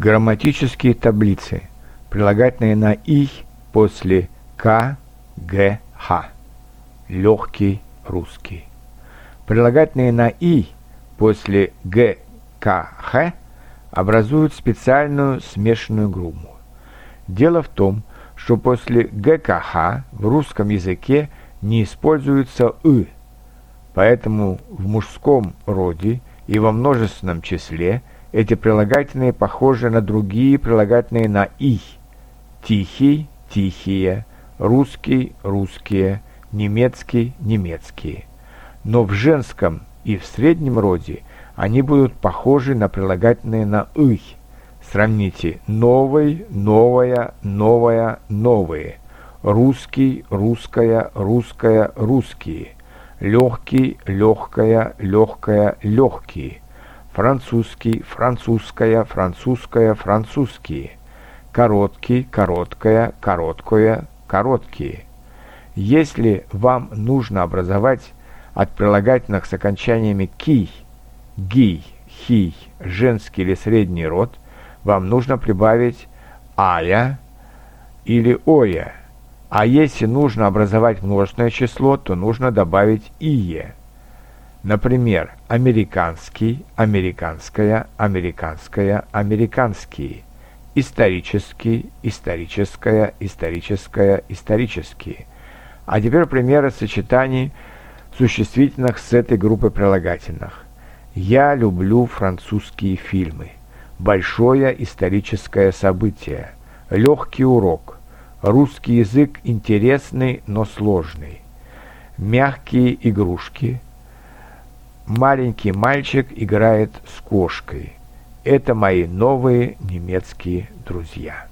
Грамматические таблицы. Прилагательные на «и» после «к», «г», «х». Легкий русский. Прилагательные на «и» после «г», «к», «х» образуют специальную смешанную группу. Дело в том, что после ГКХ в русском языке не используется «ы», поэтому в мужском роде и во множественном числе – эти прилагательные похожи на другие прилагательные на «и». Тихий – тихие, русский – русские, немецкий – немецкие. Но в женском и в среднем роде они будут похожи на прилагательные на «ый». Сравните «новый», «новая», «новая», «новые», «русский», «русская», «русская», «русские», «легкий», «легкая», «легкая», «легкие», французский, французская, французская, французские, короткий, короткая, короткое, короткие. Если вам нужно образовать от прилагательных с окончаниями «ки», «ги», «хи», женский или средний род, вам нужно прибавить «ая» или «оя», а если нужно образовать множественное число, то нужно добавить «ие». Например, американский, американская, американская, американские, исторический, историческая, историческая, исторические. А теперь примеры сочетаний существительных с этой группой прилагательных. Я люблю французские фильмы. Большое историческое событие. Легкий урок. Русский язык интересный, но сложный. Мягкие игрушки – Маленький мальчик играет с кошкой. Это мои новые немецкие друзья.